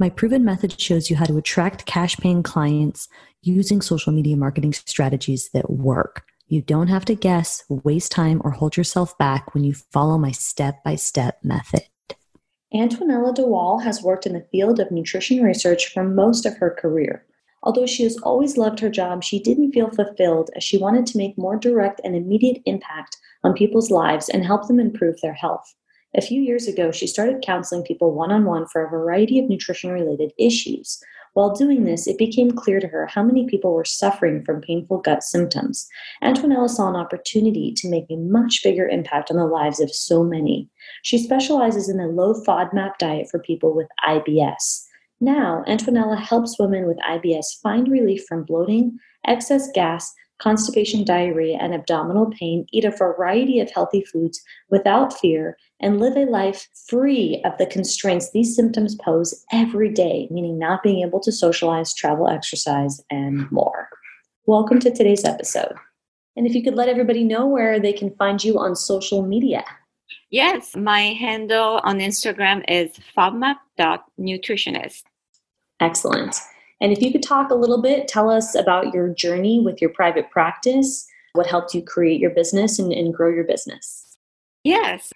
My proven method shows you how to attract cash paying clients using social media marketing strategies that work. You don't have to guess, waste time, or hold yourself back when you follow my step by step method. Antonella Dewell has worked in the field of nutrition research for most of her career. Although she has always loved her job, she didn't feel fulfilled as she wanted to make more direct and immediate impact on people's lives and help them improve their health. A few years ago, she started counseling people one on one for a variety of nutrition related issues. While doing this, it became clear to her how many people were suffering from painful gut symptoms. Antonella saw an opportunity to make a much bigger impact on the lives of so many. She specializes in a low FODMAP diet for people with IBS. Now, Antonella helps women with IBS find relief from bloating, excess gas, constipation, diarrhea, and abdominal pain, eat a variety of healthy foods without fear, and live a life free of the constraints these symptoms pose every day, meaning not being able to socialize, travel, exercise, and more. Welcome to today's episode. And if you could let everybody know where they can find you on social media. Yes, my handle on Instagram is fodmap.nutritionist. Excellent. And if you could talk a little bit, tell us about your journey with your private practice, what helped you create your business and, and grow your business. Yes,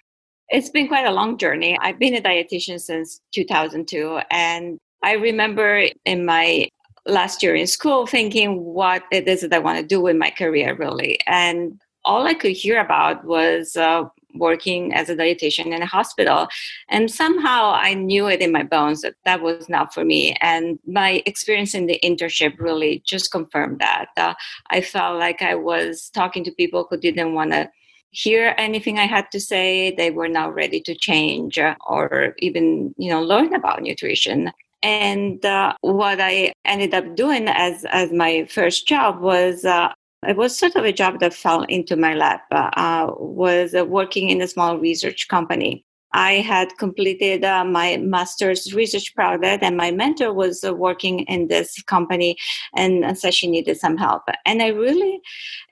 it's been quite a long journey. I've been a dietitian since 2002. And I remember in my last year in school thinking what it is that I want to do with my career, really. And all I could hear about was uh, working as a dietitian in a hospital. And somehow I knew it in my bones that that was not for me. And my experience in the internship really just confirmed that. Uh, I felt like I was talking to people who didn't want to hear anything I had to say. They were not ready to change or even, you know, learn about nutrition. And uh, what I ended up doing as as my first job was uh, it was sort of a job that fell into my lap. Uh, was uh, working in a small research company. I had completed uh, my master's research project, and my mentor was uh, working in this company, and said she needed some help. And I really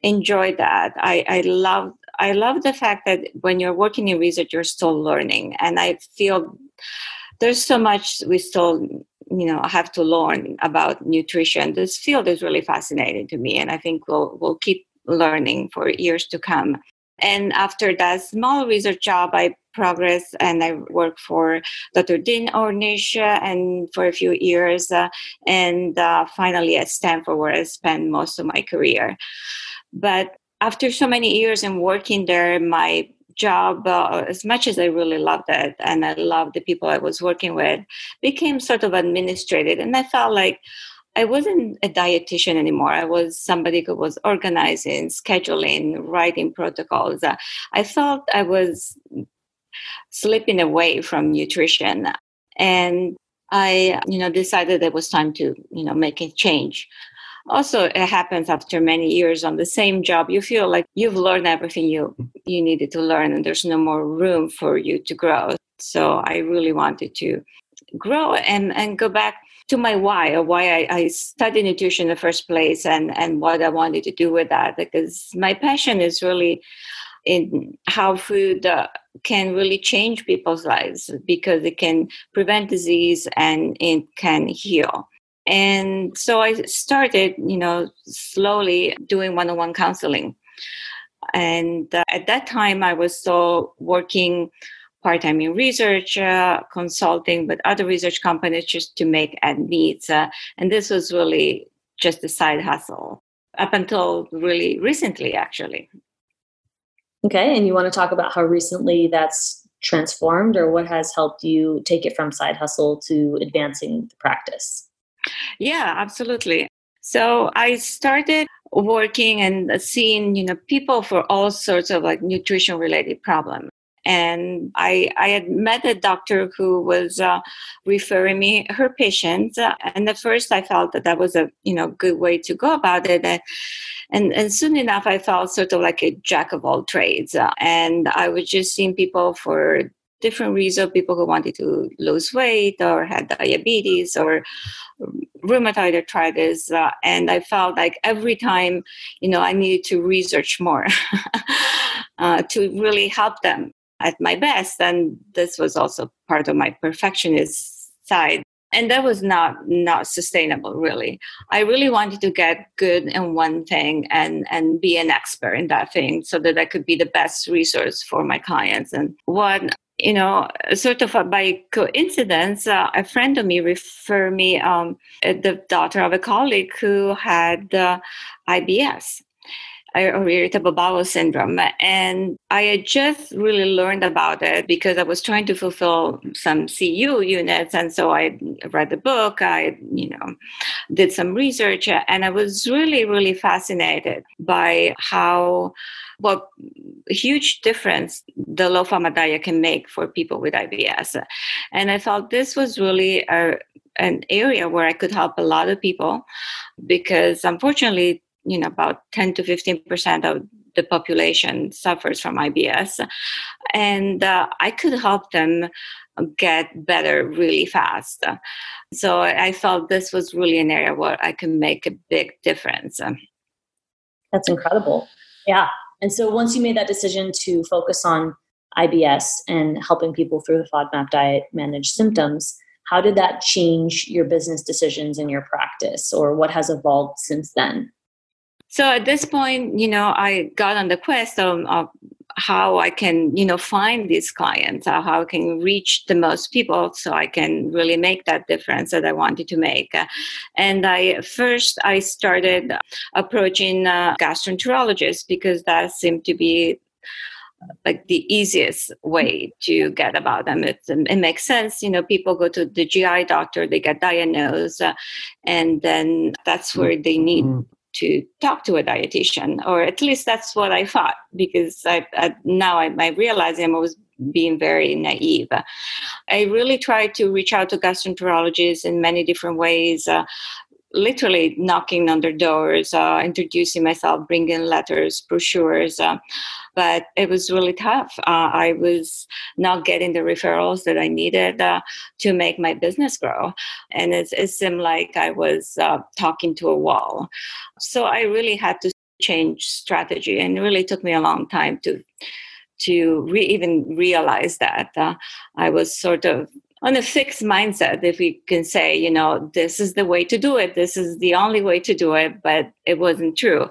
enjoyed that. I, I loved I love the fact that when you're working in research, you're still learning, and I feel there's so much we still you know I have to learn about nutrition. This field is really fascinating to me and i think we'll we'll keep learning for years to come. And after that small research job i progressed and i worked for dr. Dean ornish and for a few years uh, and uh, finally at stanford where i spent most of my career. But after so many years and working there my job, uh, as much as I really loved it and I loved the people I was working with, became sort of administrative. And I felt like I wasn't a dietitian anymore. I was somebody who was organizing, scheduling, writing protocols. Uh, I felt I was slipping away from nutrition. And I, you know, decided it was time to, you know, make a change also it happens after many years on the same job. You feel like you've learned everything you you needed to learn and there's no more room for you to grow. So i really wanted to grow and and go back to my why or why I, I studied nutrition in the first place and and what i wanted to do with that because my passion is really in how food uh, can really change people's lives because it can prevent disease and it can heal and so I started, you know, slowly doing one on one counseling. And uh, at that time, I was still working part time in research, uh, consulting with other research companies just to make ends meet. Uh, and this was really just a side hustle up until really recently, actually. Okay. And you want to talk about how recently that's transformed or what has helped you take it from side hustle to advancing the practice? Yeah, absolutely. So I started working and seeing, you know, people for all sorts of like nutrition related problems. and I, I had met a doctor who was uh, referring me her patients. Uh, and at first, I felt that that was a you know good way to go about it. And, and, and soon enough, I felt sort of like a jack of all trades. Uh, and I was just seeing people for different reasons people who wanted to lose weight or had diabetes or rheumatoid arthritis uh, and i felt like every time you know i needed to research more uh, to really help them at my best and this was also part of my perfectionist side and that was not not sustainable really. I really wanted to get good in one thing and and be an expert in that thing so that i could be the best resource for my clients and what you know sort of by coincidence uh, a friend of me referred me um, the daughter of a colleague who had uh, ibs or irritable bowel syndrome. And I had just really learned about it because I was trying to fulfill some CU units. And so I read the book, I, you know, did some research, and I was really, really fascinated by how what huge difference the low FODMAP diet can make for people with IBS. And I thought this was really a, an area where I could help a lot of people because unfortunately you know about 10 to 15 percent of the population suffers from IBS, and uh, I could help them get better really fast. So I felt this was really an area where I can make a big difference. That's incredible. Yeah. And so once you made that decision to focus on IBS and helping people through the FODMAP diet manage symptoms, how did that change your business decisions in your practice or what has evolved since then? So at this point, you know, I got on the quest of, of how I can, you know, find these clients, how I can reach the most people so I can really make that difference that I wanted to make. And I first I started approaching uh, gastroenterologists because that seemed to be like the easiest way to get about them. It, it makes sense. You know, people go to the GI doctor, they get diagnosed, uh, and then that's where they need mm-hmm to talk to a dietitian, or at least that's what I thought, because I, I now I, I realize I was being very naive. I really tried to reach out to gastroenterologists in many different ways. Uh, literally knocking on their doors, uh, introducing myself, bringing letters, brochures. Uh, but it was really tough. Uh, I was not getting the referrals that I needed uh, to make my business grow. And it, it seemed like I was uh, talking to a wall. So I really had to change strategy, and it really took me a long time to to re- even realize that uh, I was sort of on a fixed mindset, if we can say, you know, this is the way to do it, this is the only way to do it, but it wasn't true.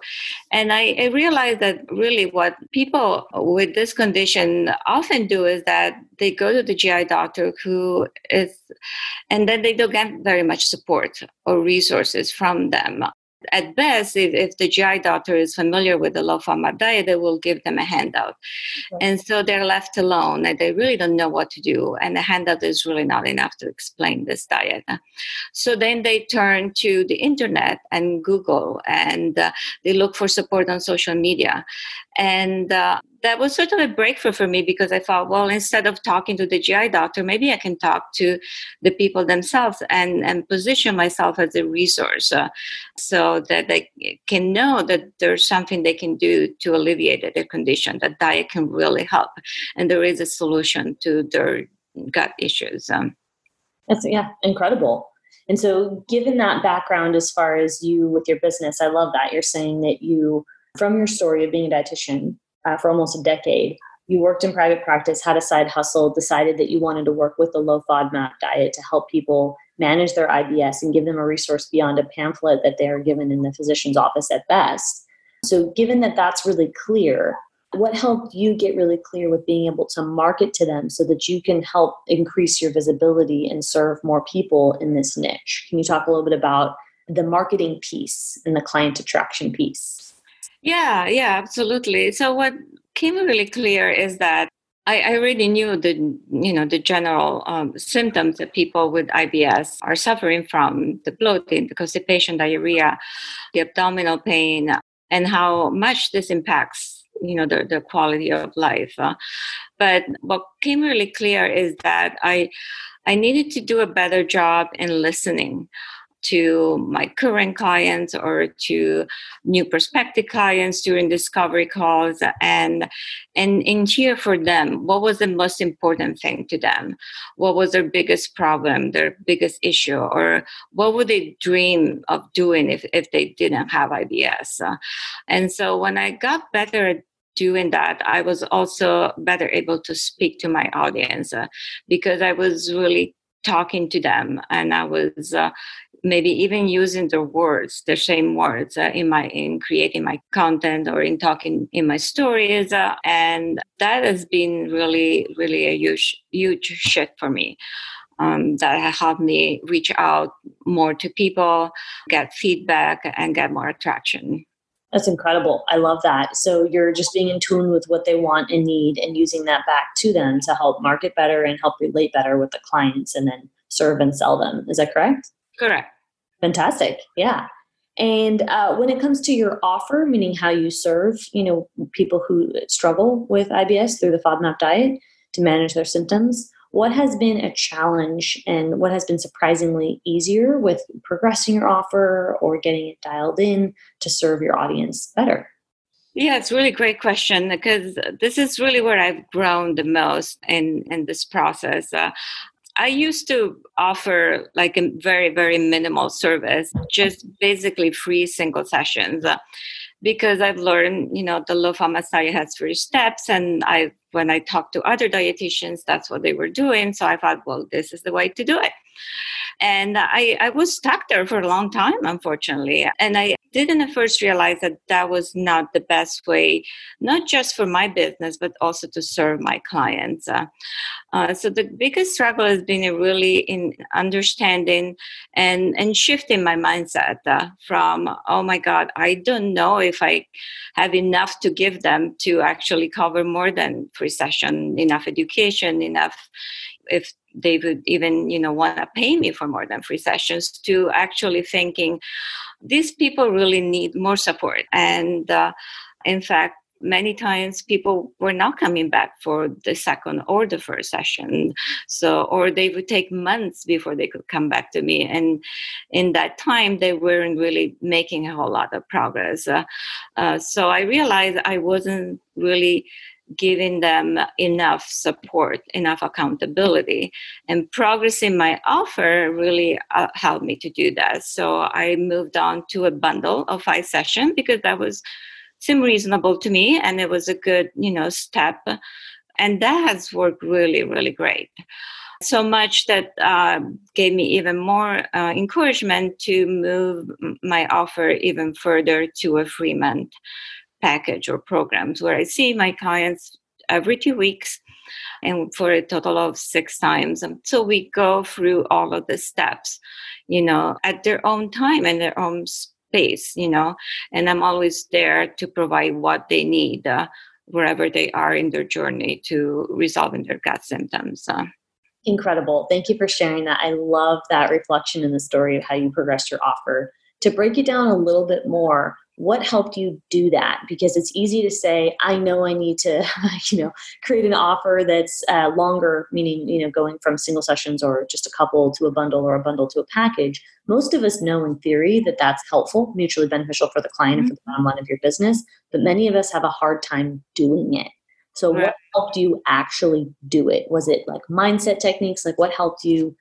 And I, I realized that really what people with this condition often do is that they go to the GI doctor who is, and then they don't get very much support or resources from them at best, if, if the GI doctor is familiar with the low FODMAP diet, they will give them a handout. And so they're left alone and they really don't know what to do. And the handout is really not enough to explain this diet. So then they turn to the internet and Google and uh, they look for support on social media. And uh, that was sort of a breakthrough for me because I thought, well, instead of talking to the GI doctor, maybe I can talk to the people themselves and, and position myself as a resource uh, so that they can know that there's something they can do to alleviate their condition, that diet can really help, and there is a solution to their gut issues. Um, That's, yeah, incredible. And so, given that background as far as you with your business, I love that you're saying that you, from your story of being a dietitian, uh, for almost a decade. You worked in private practice, had a side hustle, decided that you wanted to work with the low FODMAP diet to help people manage their IBS and give them a resource beyond a pamphlet that they are given in the physician's office at best. So, given that that's really clear, what helped you get really clear with being able to market to them so that you can help increase your visibility and serve more people in this niche? Can you talk a little bit about the marketing piece and the client attraction piece? Yeah, yeah, absolutely. So what came really clear is that I, I already knew the you know the general um, symptoms that people with IBS are suffering from: the bloating, the constipation, diarrhea, the abdominal pain, and how much this impacts you know the, the quality of life uh, but what came really clear is that i i needed to do a better job in listening to my current clients or to new prospective clients during discovery calls and and in here for them what was the most important thing to them? What was their biggest problem their biggest issue or what would they dream of doing if, if they didn't have ibs and so when i got better at doing that, I was also better able to speak to my audience uh, because I was really talking to them and I was uh, maybe even using the words the same words uh, in my in creating my content or in talking in my stories uh, and that has been really really a huge huge shift for me um, that helped me reach out more to people get feedback and get more attraction that's incredible. I love that. So you're just being in tune with what they want and need and using that back to them to help market better and help relate better with the clients and then serve and sell them. Is that correct? Correct. Fantastic. Yeah. And uh, when it comes to your offer, meaning how you serve, you know, people who struggle with IBS through the FODMAP diet to manage their symptoms, what has been a challenge and what has been surprisingly easier with progressing your offer or getting it dialed in to serve your audience better? Yeah, it's really great question because this is really where I've grown the most in in this process. Uh, I used to offer like a very, very minimal service, just basically free single sessions. Uh, because I've learned, you know, the FODMAP diet has three steps, and I, when I talked to other dietitians, that's what they were doing. So I thought, well, this is the way to do it. And I, I was stuck there for a long time, unfortunately. And I didn't at first realize that that was not the best way, not just for my business, but also to serve my clients. Uh, uh, so the biggest struggle has been really in understanding and, and shifting my mindset uh, from, oh my God, I don't know if I have enough to give them to actually cover more than free session, enough education, enough if they would even you know want to pay me for more than free sessions to actually thinking these people really need more support. And uh, in fact many times people were not coming back for the second or the first session. So or they would take months before they could come back to me. And in that time they weren't really making a whole lot of progress. Uh, uh, so i realized i wasn't really giving them enough support, enough accountability. And progress in my offer really uh, helped me to do that. So I moved on to a bundle of five sessions because that was seemed reasonable to me and it was a good, you know, step. And that has worked really, really great. So much that uh, gave me even more uh, encouragement to move my offer even further to a free month package or programs where I see my clients every two weeks and for a total of six times. And so we go through all of the steps, you know, at their own time and their own space, you know, and I'm always there to provide what they need uh, wherever they are in their journey to resolving their gut symptoms. Uh. Incredible. Thank you for sharing that. I love that reflection in the story of how you progressed your offer. To break it down a little bit more, what helped you do that? Because it's easy to say i know i need to you know create an offer that's uh, longer meaning you know going from single sessions or just a couple to a bundle or a bundle to a package. Most of us know in theory that that's helpful mutually beneficial for the client mm-hmm. and for the bottom line of your business but many of us have a hard time doing it. So right. what helped you actually do it? Was it like mindset techniques? Like what helped you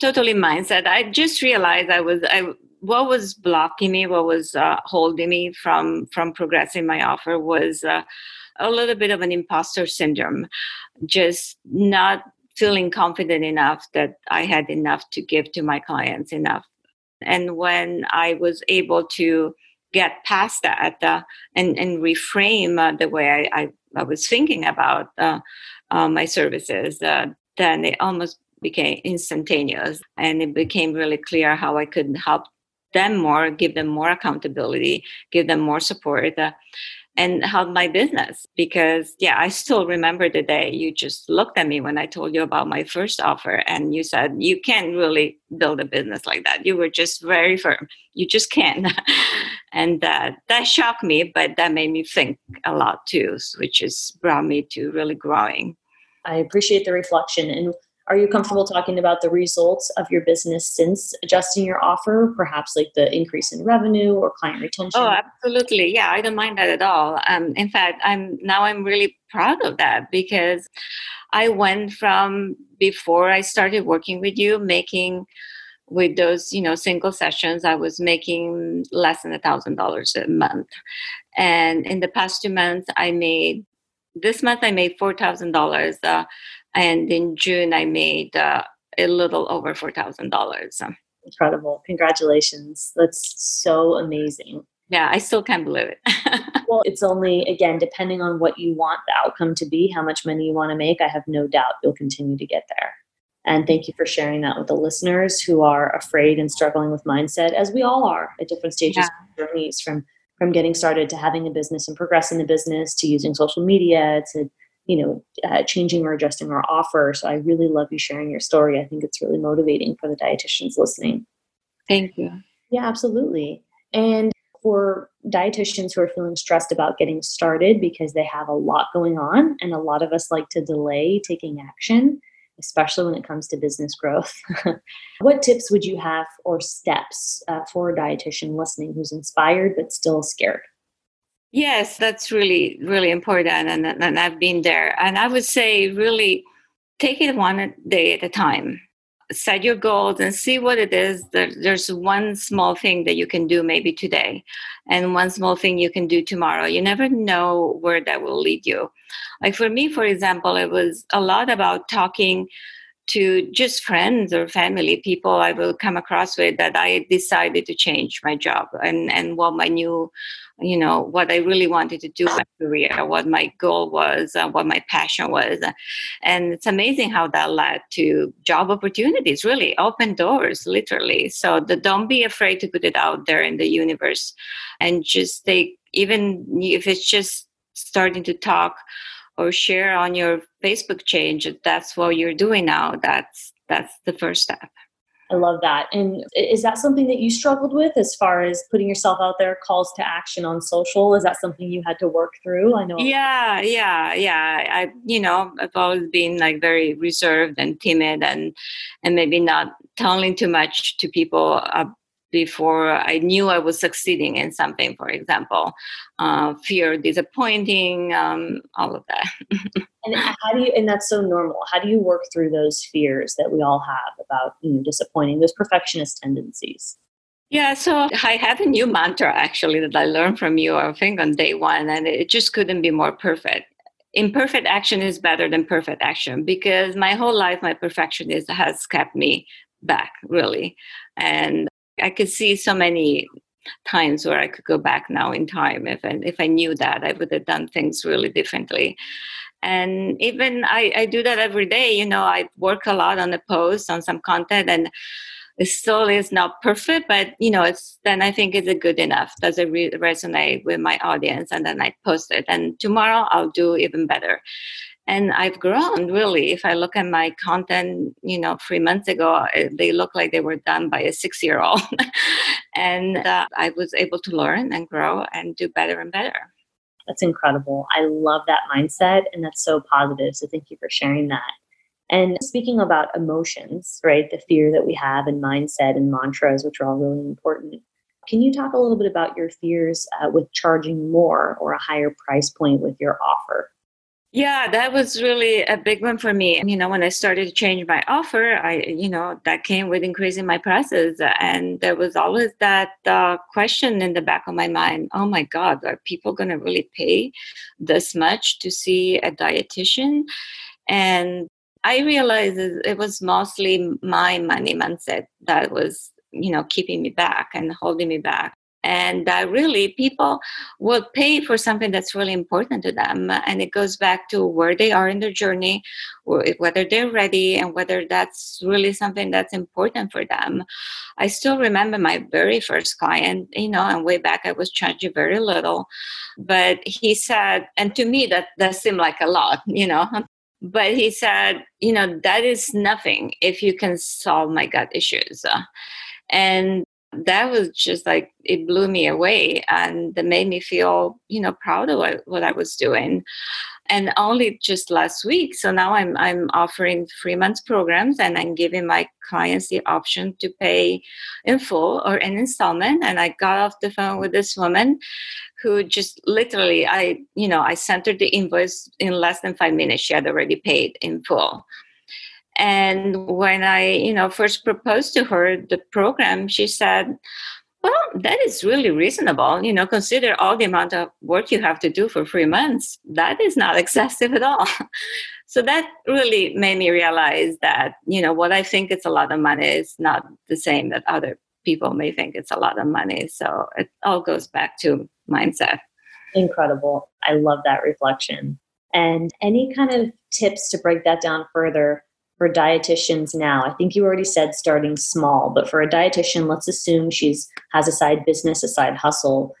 totally mindset. I just realized i was i what was blocking me, what was uh, holding me from from progressing my offer was uh, a little bit of an imposter syndrome, just not feeling confident enough that I had enough to give to my clients enough. And when I was able to get past that uh, and and reframe uh, the way I, I, I, was thinking about uh, my services, then it almost became instantaneous and it became really clear how I could help them more, give them more accountability, give them more support. Uh, and help my business. Because yeah i still remember the day you just looked at me when i told you about my first offer and you said you can't really build a business like that. You were just very firm. You just can't. And that that shocked me but that made me think a lot too which has brought me to really growing. I appreciate the reflection and are you comfortable talking about the results of your business since adjusting your offer, perhaps like the increase in revenue or client retention? Oh, absolutely. Yeah, I don't mind that at all. Um, in fact, I'm now I'm really proud of that because I went from before I started working with you, making with those you know single sessions i was making less than a thousand dollars a month and in the past two months i made this month i made four thousand uh, dollars and in June I made uh, a little over four thousand dollars. Incredible! Congratulations! That's so amazing. Yeah, I still can't believe it. well, it's only again depending on what you want the outcome to be, how much money you want to make. I have no doubt you'll continue to get there. And thank you for sharing that with the listeners who are afraid and struggling with mindset, as we all are at different stages yeah. of journeys from from getting started to having a business and progressing the business to using social media to you know, uh, changing or adjusting our offer. So I really love you sharing your story. I think it's really motivating for the dietitians listening. Thank you. Yeah, absolutely. And for dietitians who are feeling stressed about getting started because they have a lot going on, and a lot of us like to delay taking action, especially when it comes to business growth. what tips would you have or steps uh, for a dietitian listening who's inspired but still scared? Yes, that's really, really important. And, and I've been there. And I would say, really take it one day at a time. Set your goals and see what it is. That there's one small thing that you can do maybe today, and one small thing you can do tomorrow. You never know where that will lead you. Like for me, for example, it was a lot about talking to just friends or family people I will come across with that I decided to change my job and and what my new you know what I really wanted to do my career, what my goal was, uh, what my passion was, and it's amazing how that led to job opportunities. Really open doors, literally. So the, don't be afraid to put it out there in the universe, and just take even if it's just starting to talk or share on your Facebook page. That's what you're doing now. That's that's the first step. I love that. And is that something that you struggled with as far as putting yourself out there, calls to action on social? Is that something you had to work through? I know. Yeah, yeah, yeah. I, you know, I've always been like very reserved and timid, and and maybe not telling too much to people uh, before I knew I was succeeding in something, for example, uh, fear, disappointing, um, all of that. and how do you, and that's so normal. How do you work through those fears that we all have about you know, disappointing, those perfectionist tendencies? Yeah, so I have a new mantra actually that I learned from you, I think, on day one, and it just couldn't be more perfect imperfect action is better than perfect action because my whole life my perfectionism has kept me back really and I could see so many times where I could go back now in time if I, if I knew that I would have done things really differently. And even I, I do that every day. You know, I work a lot on the post on some content and it still is not perfect, but you know, it's then I think it's good enough. Does it re- resonate with my audience? And then I post it. And tomorrow I'll do even better and I've grown really. If I look at my content, you know, three months ago, eh, they look like they were done by a six year old. and uh, I was able to learn and grow and do better and better. That's incredible. I love that mindset, and that's so positive. So, thank you for sharing that. And speaking about emotions, right, the fear that we have and mindset and mantras, which are all really important. Can you talk a little bit about your fears uh, with charging more or a higher price point with your offer? Yeah, that was really a big one for me. And you know, when I started to change my offer, I, you know, that came with increasing my prices. And there was always that uh, question in the back of my mind oh my God, are people going to really pay this much to see a dietitian? And I realized it was mostly my money mindset that was, you know, keeping me back and holding me back. And uh, really people will pay for something that's really important to them and it goes back to where they are in their journey whether they're ready and whether that's really something that's important for them. I still remember my very first client you know and way back i was charging very little but he said and to me that that seemed like a lot you know but he said you know that is nothing if you can solve my gut issues. And that was just like it blew me away and it made me feel you know proud of what, what i was doing. And only just last week so now i'm i'm offering three months programs and i'm giving my clients the option to pay in full or an installment. And i got off the phone with this woman who just literally i you know i sent her the invoice in less than five minutes. She had already paid in full and when I, you know, first proposed to her the program, she said, well, that is really reasonable. You know, consider all the amount of work you have to do for three months. That is not excessive at all. so that really made me realize that, you know, what I think it's a lot of money is not the same that other people may think it's a lot of money. So it all goes back to mindset. Incredible. I love that reflection. And any kind of tips to break that down further for dietitians now? I think you already said starting small, but for a dietitian, let's assume she's has a side business, a side hustle.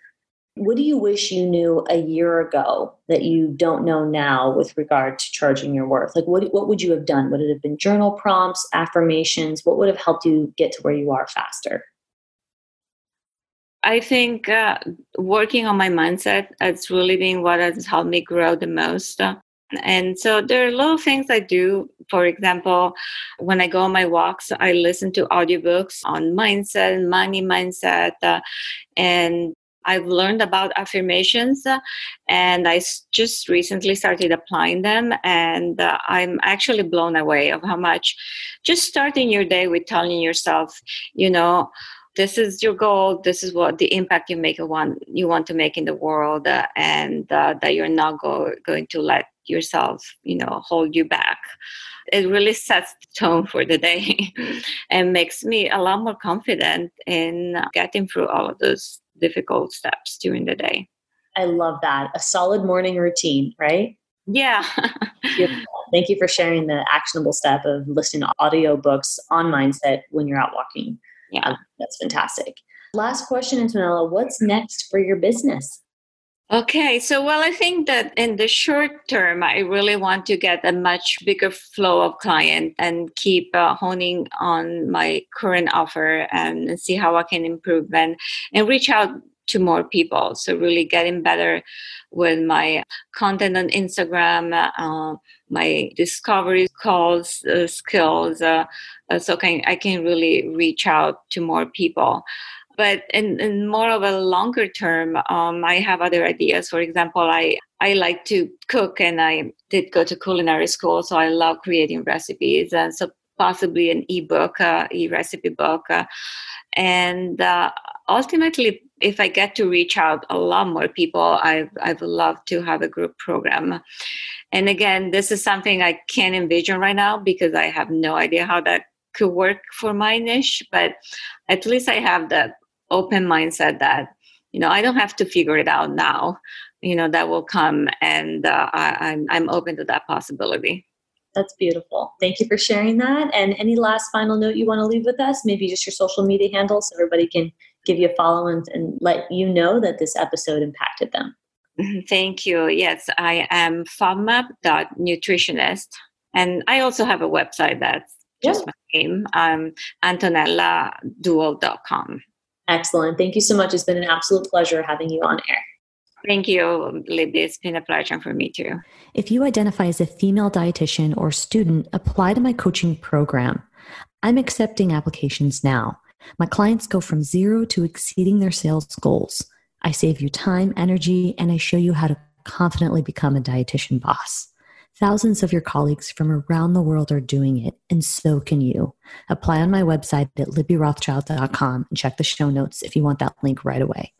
What do you wish you knew a year ago that you don't know now with regard to charging your worth? Like, what, what would you have done? Would it have been journal prompts, affirmations? What would have helped you get to where you are faster? I think uh, working on my mindset has really been what has helped me grow the most. And so there are little things I do. For example, when I go on my walks, I listen to audiobooks on mindset, money mindset, uh, and I've learned about affirmations uh, and I just recently started applying them. And uh, I'm actually blown away of how much just starting your day with telling yourself, you know, this is your goal this is what the impact you make want you want to make in the world uh, and uh, that you're not go, going to let yourself you know hold you back. It really sets the tone for the day and makes me a lot more confident in getting through all of those difficult steps during the day. I love that. A solid morning routine right? Yeah. Thank you for sharing the actionable step of listening to audiobooks on mindset when you're out walking yeah, that's fantastic. Last question, Antonella. What's next for your business? Okay, so well, I think that in the short term, I really want to get a much bigger flow of client and keep uh, honing on my current offer and see how I can improve and, and reach out to more people. So really getting better with my content on Instagram, uh, my discovery calls uh, skills, uh, uh, so can, I can really reach out to more people. But in, in more of a longer term, um, I have other ideas. For example, I I like to cook, and I did go to culinary school, so I love creating recipes. And so possibly an ebook, uh, e-recipe book, uh, and uh, ultimately if I get to reach out a lot more people, I I would love to have a group program. And again, this is something I can't envision right now because I have no idea how that could work for my niche. But at least I have that open mindset that you know I don't have to figure it out now. You know that will come, and uh, I, I'm I'm open to that possibility. That's beautiful. Thank you for sharing that. And any last final note you want to leave with us? Maybe just your social media handle so everybody can give you a follow and, and let you know that this episode impacted them. Mm-hmm. Thank you. Yes, I am fodmap.nutritionist. And I also have a website that's just my name, um, antonelladewell.com. Excellent. Thank you so much. It's been an absolute pleasure having you on air. Thank you, Libby. It's been a pleasure for me too. If you identify as a female dietitian or student, apply to my coaching program. I'm accepting applications now. My clients go from zero to exceeding their sales goals. I save you time, energy, and I show you how to confidently become a dietitian boss. Thousands of your colleagues from around the world are doing it, and so can you. Apply on my website at libbyrothschild.com and check the show notes if you want that link right away.